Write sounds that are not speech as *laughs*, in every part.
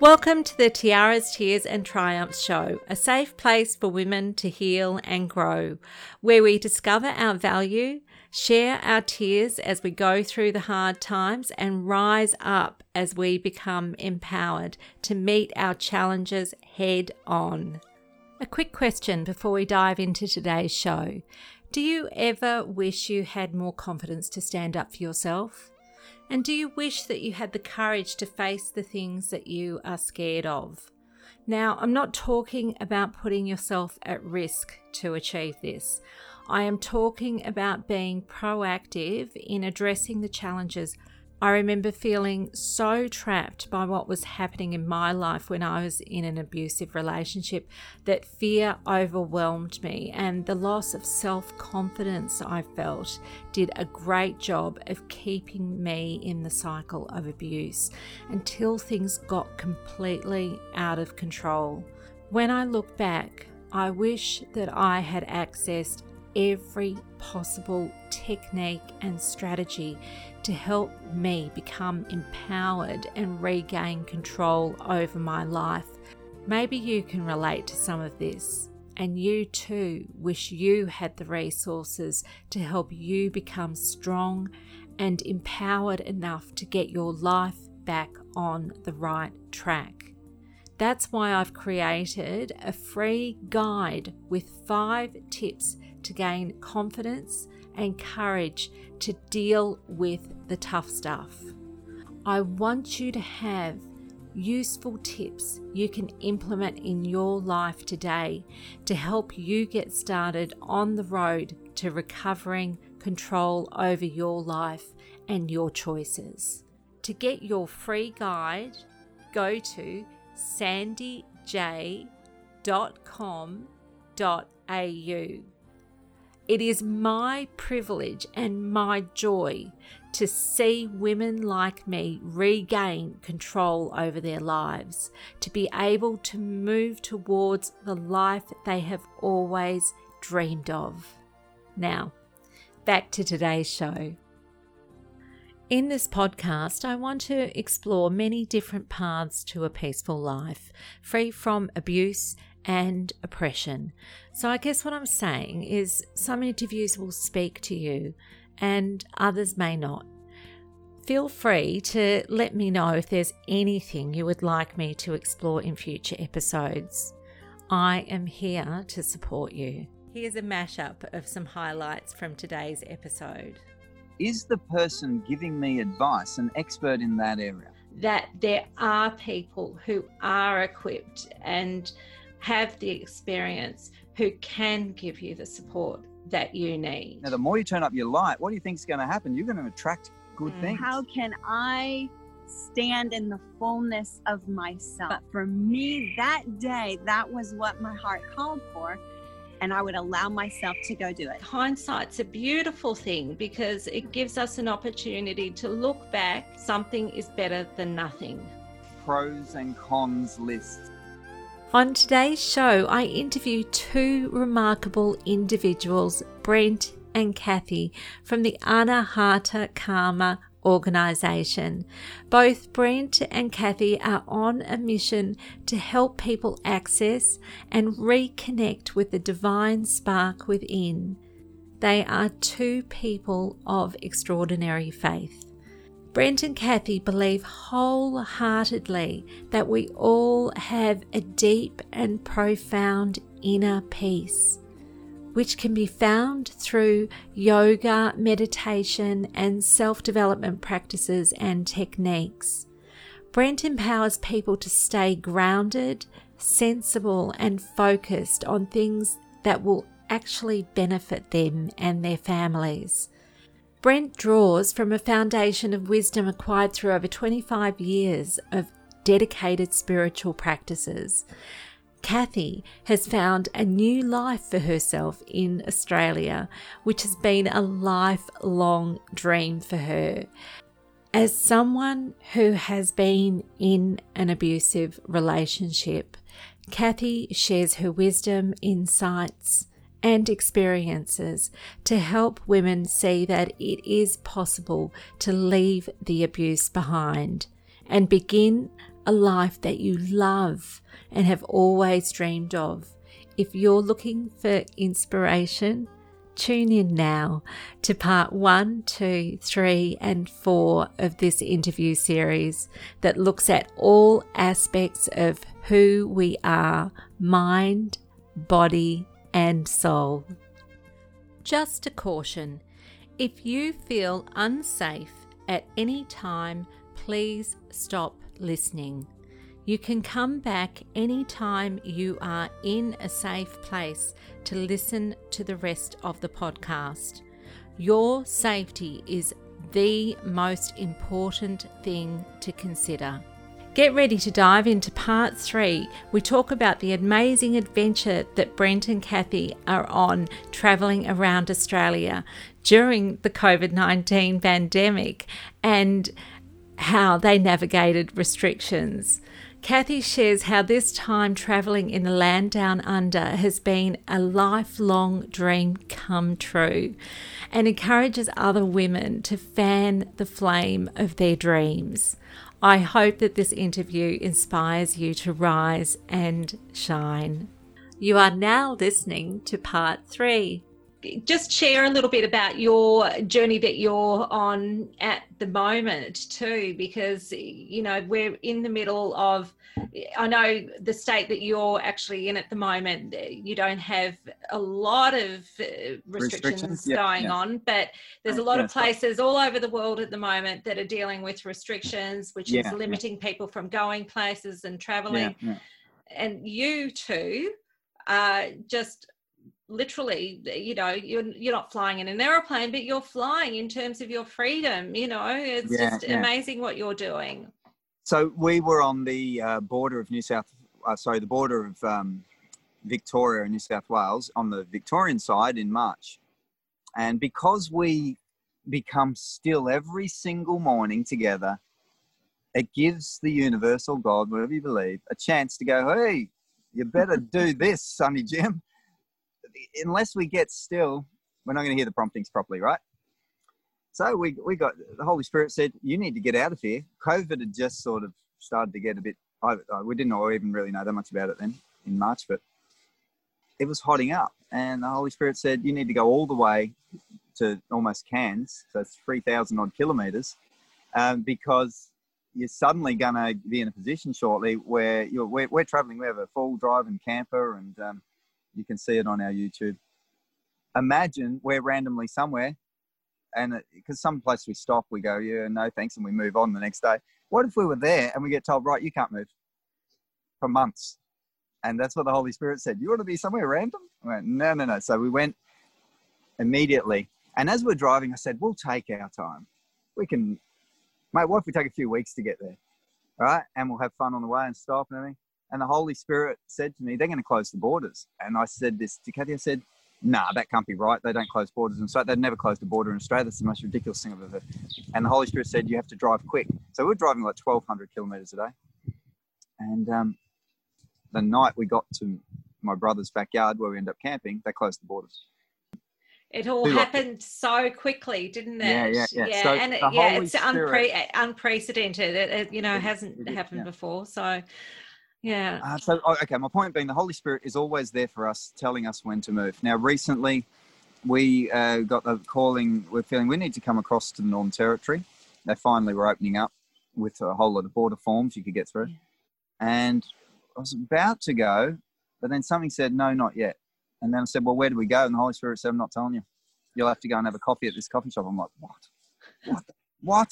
Welcome to the Tiaras, Tears and Triumphs show, a safe place for women to heal and grow, where we discover our value, share our tears as we go through the hard times, and rise up as we become empowered to meet our challenges head on. A quick question before we dive into today's show Do you ever wish you had more confidence to stand up for yourself? And do you wish that you had the courage to face the things that you are scared of? Now, I'm not talking about putting yourself at risk to achieve this. I am talking about being proactive in addressing the challenges I remember feeling so trapped by what was happening in my life when I was in an abusive relationship that fear overwhelmed me, and the loss of self confidence I felt did a great job of keeping me in the cycle of abuse until things got completely out of control. When I look back, I wish that I had accessed every possible technique and strategy to help me become empowered and regain control over my life. Maybe you can relate to some of this, and you too wish you had the resources to help you become strong and empowered enough to get your life back on the right track. That's why I've created a free guide with five tips to gain confidence and courage to deal with the tough stuff. I want you to have useful tips you can implement in your life today to help you get started on the road to recovering control over your life and your choices. To get your free guide, go to sandyj.com.au. It is my privilege and my joy to see women like me regain control over their lives, to be able to move towards the life they have always dreamed of. Now, back to today's show. In this podcast, I want to explore many different paths to a peaceful life, free from abuse and oppression. So, I guess what I'm saying is some interviews will speak to you and others may not. Feel free to let me know if there's anything you would like me to explore in future episodes. I am here to support you. Here's a mashup of some highlights from today's episode. Is the person giving me advice an expert in that area? That there are people who are equipped and have the experience who can give you the support that you need. Now, the more you turn up your light, what do you think is going to happen? You're going to attract good mm. things. How can I stand in the fullness of myself? But for me, that day, that was what my heart called for. And I would allow myself to go do it. Hindsight's a beautiful thing because it gives us an opportunity to look back. Something is better than nothing. Pros and cons list. on today's show, I interview two remarkable individuals, Brent and Kathy, from the Anahata Karma organisation. Both Brent and Kathy are on a mission to help people access and reconnect with the divine spark within. They are two people of extraordinary faith. Brent and Kathy believe wholeheartedly that we all have a deep and profound inner peace, which can be found through yoga, meditation, and self development practices and techniques. Brent empowers people to stay grounded, sensible, and focused on things that will actually benefit them and their families. Brent draws from a foundation of wisdom acquired through over 25 years of dedicated spiritual practices. Kathy has found a new life for herself in Australia, which has been a lifelong dream for her. As someone who has been in an abusive relationship, Kathy shares her wisdom, insights, and experiences to help women see that it is possible to leave the abuse behind and begin a life that you love and have always dreamed of. If you're looking for inspiration, tune in now to part one, two, three, and four of this interview series that looks at all aspects of who we are mind, body, and soul. Just a caution if you feel unsafe at any time, please stop listening. You can come back anytime you are in a safe place to listen to the rest of the podcast. Your safety is the most important thing to consider. Get ready to dive into part three. We talk about the amazing adventure that Brent and Kathy are on traveling around Australia during the COVID 19 pandemic and how they navigated restrictions. Kathy shares how this time travelling in the land down under has been a lifelong dream come true and encourages other women to fan the flame of their dreams. I hope that this interview inspires you to rise and shine. You are now listening to part three just share a little bit about your journey that you're on at the moment too because you know we're in the middle of i know the state that you're actually in at the moment you don't have a lot of uh, restrictions, restrictions? going yeah. on but there's a lot yeah, of places all over the world at the moment that are dealing with restrictions which is limiting people from going places and traveling and you too uh, just literally you know you're you're not flying in an aeroplane but you're flying in terms of your freedom you know it's yeah, just yeah. amazing what you're doing. So we were on the uh, border of new south uh, sorry the border of um, victoria and new south wales on the victorian side in march. And because we become still every single morning together it gives the universal god whatever you believe a chance to go hey you better do *laughs* this sonny jim unless we get still, we're not going to hear the promptings properly, right? So we, we got the Holy Spirit said, You need to get out of here. COVID had just sort of started to get a bit, I, I, we didn't even really know that much about it then in March, but it was hotting up. And the Holy Spirit said, You need to go all the way to almost Cairns, so it's 3,000 odd kilometers, um, because you're suddenly going to be in a position shortly where you're, we're, we're traveling. We have a full driving camper and um, you can see it on our YouTube. Imagine we're randomly somewhere, and uh, because some place we stop, we go, yeah, no thanks, and we move on the next day. What if we were there and we get told, right, you can't move for months? And that's what the Holy Spirit said. You want to be somewhere random? I went, no, no, no. So we went immediately. And as we're driving, I said, we'll take our time. We can, mate, what if we take a few weeks to get there? All right. And we'll have fun on the way and stop and everything. And the Holy Spirit said to me, they're going to close the borders. And I said this to Kathy, I said, nah, that can't be right. They don't close borders. And so they've never closed a border in Australia. That's the most ridiculous thing I've ever. heard. And the Holy Spirit said, you have to drive quick. So we're driving like 1,200 kilometers a day. And um, the night we got to my brother's backyard where we ended up camping, they closed the borders. It all happened so quickly, didn't it? Yeah, yeah, yeah. yeah so and it, yeah, it's unpre- unprecedented. It, it, you know, hasn't happened yeah. before. So yeah. Uh, so, oh, okay, my point being the Holy Spirit is always there for us, telling us when to move. Now, recently, we uh, got the calling, we're feeling we need to come across to the Northern Territory. They finally were opening up with a whole lot of border forms you could get through. Yeah. And I was about to go, but then something said, no, not yet. And then I said, well, where do we go? And the Holy Spirit said, I'm not telling you. You'll have to go and have a coffee at this coffee shop. I'm like, what? What? what?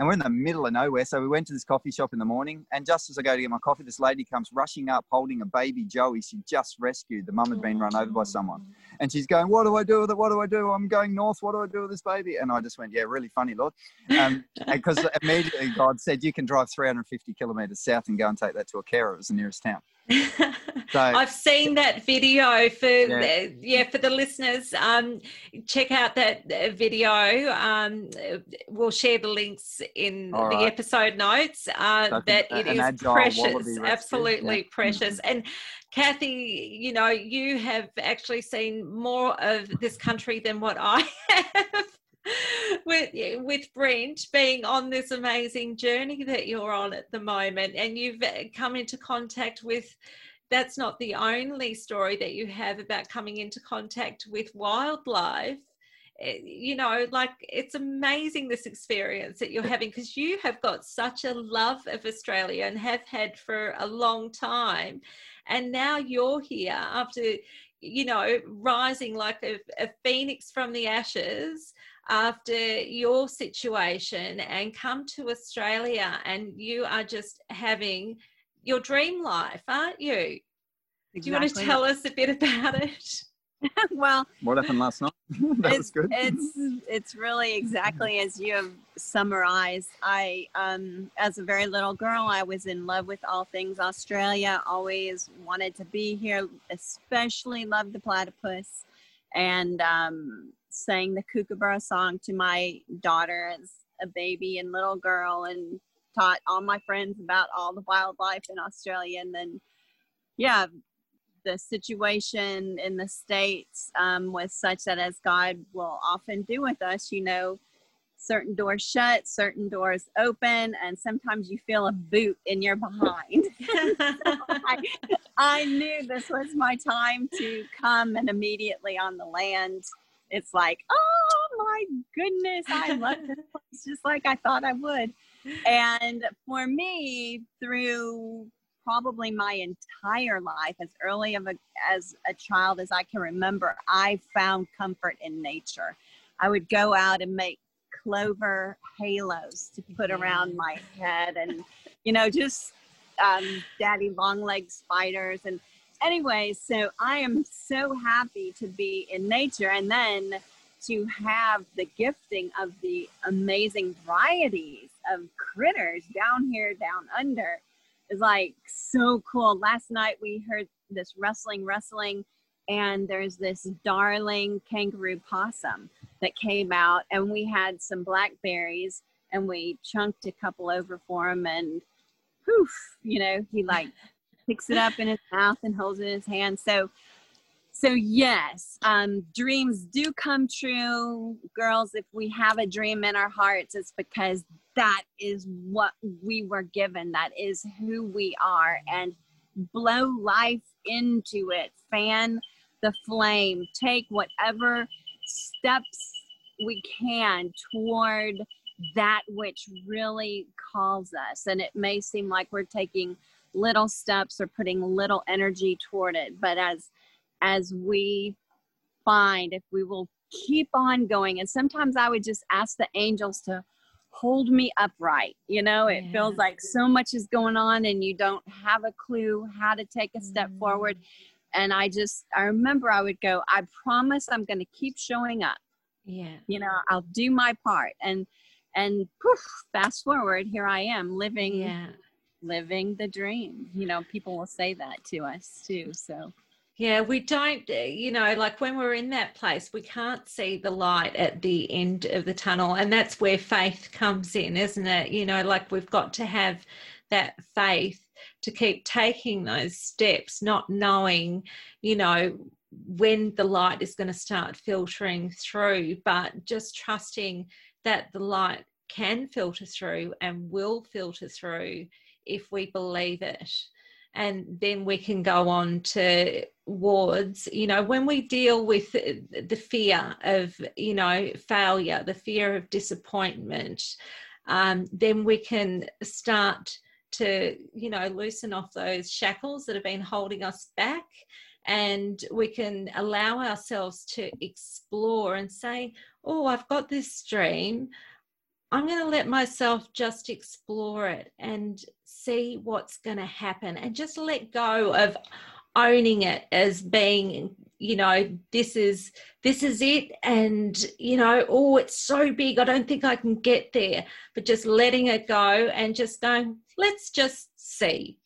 And we're in the middle of nowhere. So we went to this coffee shop in the morning, and just as I go to get my coffee, this lady comes rushing up holding a baby Joey. She just rescued. The mum had been run over by someone, and she's going, "What do I do with it? What do I do? I'm going north. What do I do with this baby?" And I just went, "Yeah, really funny, Lord," um, because immediately God said, "You can drive 350 kilometers south and go and take that to a carer. It was the nearest town." So, I've seen that video for yeah, yeah for the listeners. Um, check out that video. Um, we'll share the links in the episode notes. Uh, so that it is precious, absolutely yeah. precious. And Kathy, you know, you have actually seen more of this country than what I *laughs* have. *laughs* with with Brent being on this amazing journey that you're on at the moment, and you've uh, come into contact with. That's not the only story that you have about coming into contact with wildlife. Eh, you know, like it's amazing this experience that you're having because you have got such a love of Australia and have had for a long time. And now you're here after you know, rising like a, a phoenix from the ashes after your situation and come to Australia and you are just having your dream life, aren't you? Exactly. Do you want to tell us a bit about it? *laughs* well, what happened last night? *laughs* that was good. It's it's really exactly as you have summarized. I, um, as a very little girl, I was in love with all things Australia. Always wanted to be here. Especially loved the platypus, and um, sang the Kookaburra song to my daughter as a baby and little girl, and taught all my friends about all the wildlife in Australia. And then, yeah, the situation in the states um, was such that as God will often do with us, you know, certain doors shut, certain doors open, and sometimes you feel a boot in your behind. *laughs* *laughs* I, I knew this was my time to come, and immediately on the land, it's like, oh my goodness, I love this *laughs* place just like I thought I would. And for me, through probably my entire life, as early of a, as a child as I can remember, I found comfort in nature. I would go out and make clover halos to put around my head and, you know, just um, daddy long leg spiders. And anyway, so I am so happy to be in nature and then to have the gifting of the amazing varieties of critters down here, down under is like so cool. Last night we heard this rustling, rustling, and there's this darling kangaroo possum that came out, and we had some blackberries, and we chunked a couple over for him, and poof, you know, he like picks it up in his mouth and holds it in his hand. So, so yes, um, dreams do come true, girls. If we have a dream in our hearts, it's because that is what we were given. That is who we are. And blow life into it. Fan the flame. Take whatever steps we can toward that which really calls us. And it may seem like we're taking little steps or putting little energy toward it. But as as we find if we will keep on going and sometimes i would just ask the angels to hold me upright. You know, it yeah. feels like so much is going on and you don't have a clue how to take a step mm. forward. And I just, I remember I would go, I promise I'm going to keep showing up. Yeah. You know, I'll do my part. And, and poof, fast forward, here I am living, yeah. Living the dream. You know, people will say that to us too. So, yeah, we don't, uh, you know, like when we're in that place, we can't see the light at the end of the tunnel. And that's where faith comes in, isn't it? You know, like we've got to have that faith to keep taking those steps, not knowing, you know, when the light is going to start filtering through, but just trusting that the light can filter through and will filter through if we believe it. And then we can go on to wards. You know when we deal with the fear of you know failure the fear of disappointment um, then we can start to you know loosen off those shackles that have been holding us back. And we can allow ourselves to explore and say oh i've got this dream I'm going to let myself just explore it and see what's going to happen and just let go of owning it as being you know this is this is it and you know oh it's so big i don't think i can get there. But just letting it go and just going let's just see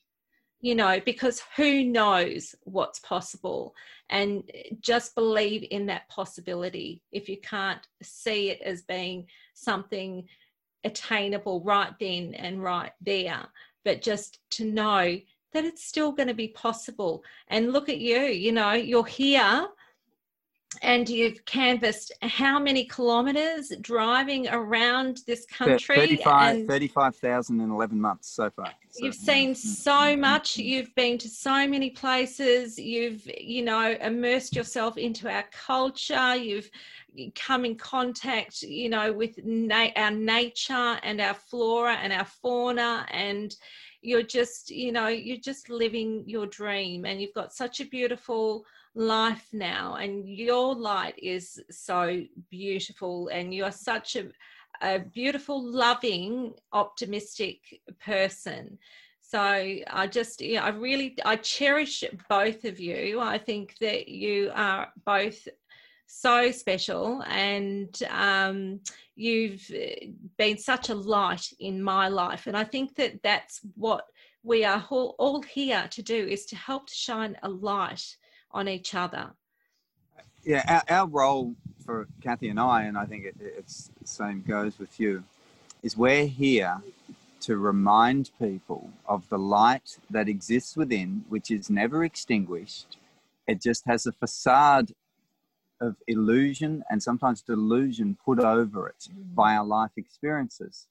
you know because who knows what's possible and just believe in that possibility. If you can't see it as being something attainable right then and right there but just to know that it's still going to be possible. And look at you you know you're here and you've canvassed how many kilometres driving around this country? 35 35,000 in 11 months so far. So, you've seen yeah. so mm-hmm. much. Mm-hmm. You've been to so many places. You've, you know, immersed yourself into our culture. You've come in contact, you know, with na- our nature and our flora and our fauna and you're just you know you're just living your dream and you've got such a beautiful life now and your light is so beautiful and you are such a, a beautiful loving optimistic person. So i just i really i cherish both of you. I think that you are both so special and um, you've been such a light in my life and i think that that's what we are all, all here to do is to help to shine a light on each other. Yeah, our, our role for Kathy and I, and I think it, it's the same goes with you, is we're here to remind people of the light that exists within, which is never extinguished. It just has a facade of illusion and sometimes delusion put over it mm. by our life experiences.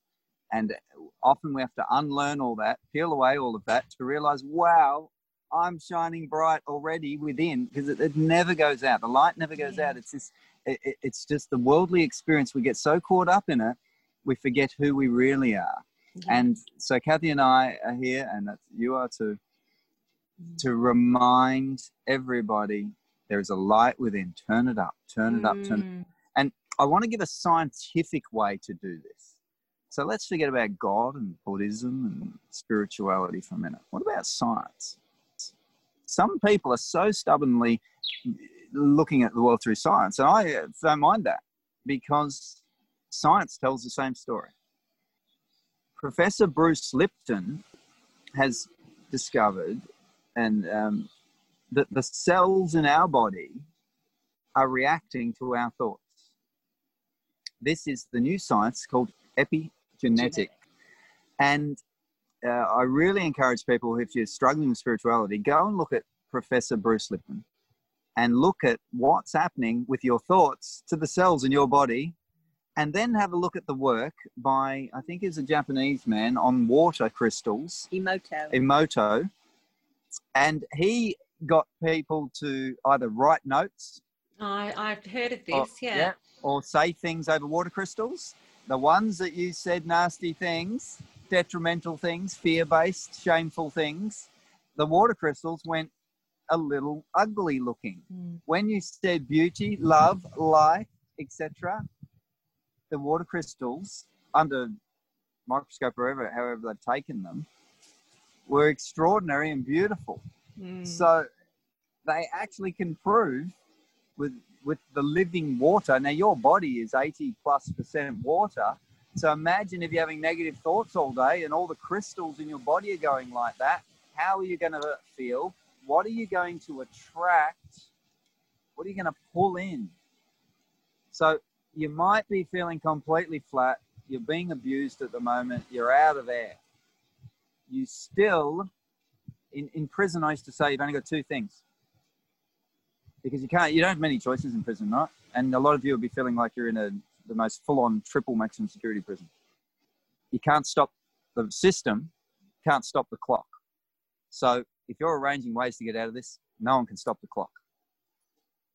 And often we have to unlearn all that, peel away all of that to realize, wow, I'm shining bright already within because it, it, never goes out. The light never goes yeah. out. It's just, it, it's just the worldly experience. We get so caught up in it, we forget who we really are. Yeah. And so Kathy and I are here, and you are too, mm. to remind everybody there is a light within. Turn it up, turn it up, turn it. Mm. And I want to give a scientific way to do this. So let's forget about God and Buddhism and spirituality for a minute. What about science? Some people are so stubbornly looking at the world through science, and I don't mind that because science tells the same story. Professor Bruce Lipton has discovered and um, that the cells in our body are reacting to our thoughts. This is the new science called epigenetic. Genetic. And uh, I really encourage people if you're struggling with spirituality, go and look at Professor Bruce Lipton and look at what's happening with your thoughts to the cells in your body and then have a look at the work by I think he's a Japanese man on water crystals. Emoto. Emoto. And he got people to either write notes. I, I've heard of this, or, yeah. yeah. Or say things over water crystals. The ones that you said nasty things, detrimental things, fear based, shameful things, the water crystals went a little ugly looking. Mm. When you said beauty, love, life, etc., the water crystals under microscope or however, however they've taken them were extraordinary and beautiful. Mm. So they actually can prove with with the living water. Now your body is 80 plus percent water. So imagine if you're having negative thoughts all day and all the crystals in your body are going like that, how are you going to feel? What are you going to attract? What are you going to pull in? So you might be feeling completely flat. You're being abused at the moment. You're out of air. You still, in, in prison, I used to say you've only got two things. Because you can't, you don't have many choices in prison, right? And a lot of you will be feeling like you're in a the most full-on triple maximum security prison. You can't stop the system, can't stop the clock. So if you're arranging ways to get out of this, no one can stop the clock.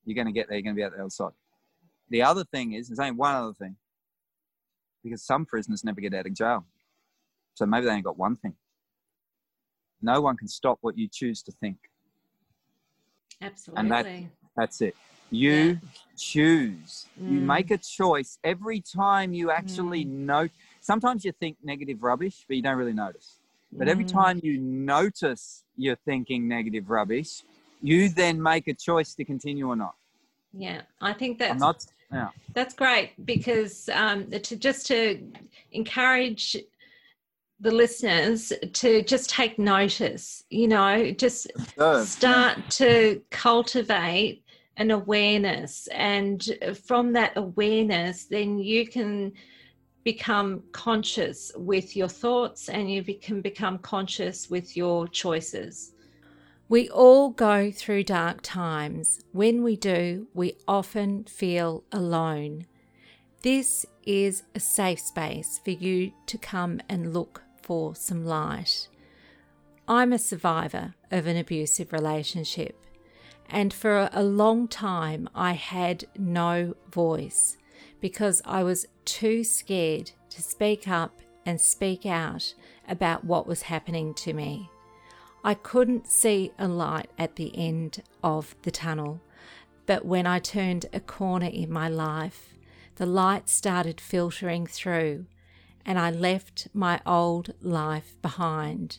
You're going to get there. You're going to be out the other side. The other thing is, there's only one other thing, because some prisoners never get out of jail. So maybe they ain't got one thing. No one can stop what you choose to think. Absolutely. And that, that's it. You yeah. choose. Mm. You make a choice every time you actually mm. note. Sometimes you think negative rubbish, but you don't really notice. But every mm. time you notice you're thinking negative rubbish, you then make a choice to continue or not. Yeah, I think that's not, yeah. that's great because um, to just to encourage the listeners to just take notice, you know, just start to cultivate an awareness. And from that awareness, then you can become conscious with your thoughts and you can become conscious with your choices. We all go through dark times. When we do, we often feel alone. This is a safe space for you to come and look for some light. I'm a survivor of an abusive relationship, and for a long time I had no voice because I was too scared to speak up and speak out about what was happening to me. I couldn't see a light at the end of the tunnel, but when I turned a corner in my life, the light started filtering through and I left my old life behind.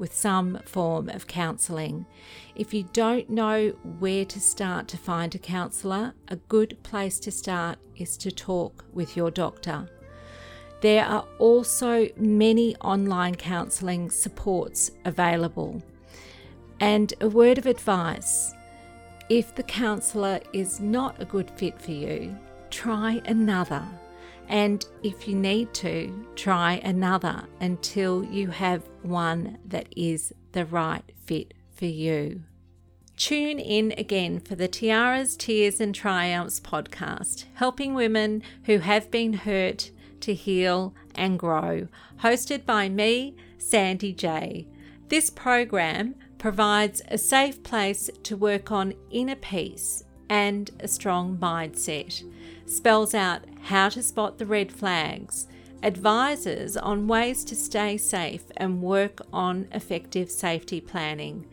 with some form of counselling. If you don't know where to start to find a counsellor, a good place to start is to talk with your doctor. There are also many online counselling supports available. And a word of advice if the counsellor is not a good fit for you, try another. And if you need to, try another until you have one that is the right fit for you. Tune in again for the Tiaras, Tears and Triumphs podcast, helping women who have been hurt to heal and grow, hosted by me, Sandy J. This program provides a safe place to work on inner peace and a strong mindset, spells out how to spot the red flags, advises on ways to stay safe and work on effective safety planning,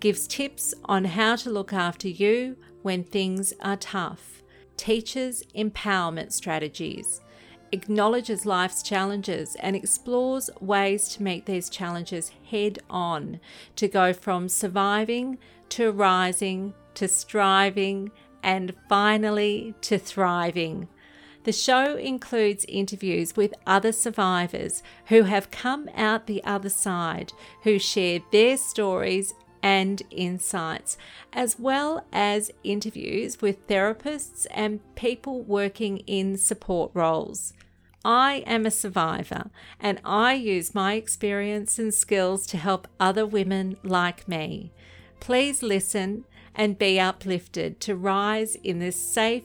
gives tips on how to look after you when things are tough, teaches empowerment strategies, acknowledges life's challenges and explores ways to meet these challenges head on, to go from surviving to rising to striving and finally to thriving. The show includes interviews with other survivors who have come out the other side, who share their stories and insights, as well as interviews with therapists and people working in support roles. I am a survivor and I use my experience and skills to help other women like me. Please listen and be uplifted to rise in this safe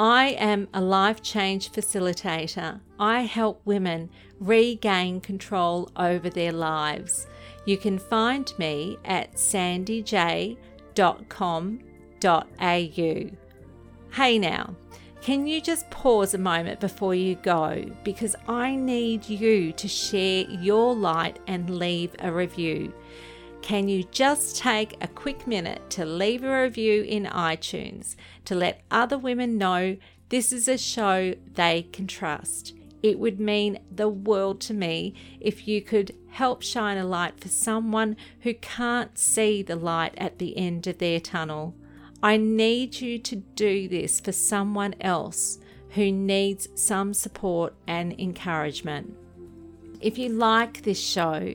I am a life change facilitator. I help women regain control over their lives. You can find me at sandyj.com.au. Hey now, can you just pause a moment before you go? Because I need you to share your light and leave a review. Can you just take a quick minute to leave a review in iTunes to let other women know this is a show they can trust? It would mean the world to me if you could help shine a light for someone who can't see the light at the end of their tunnel. I need you to do this for someone else who needs some support and encouragement. If you like this show,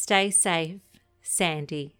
Stay safe, Sandy.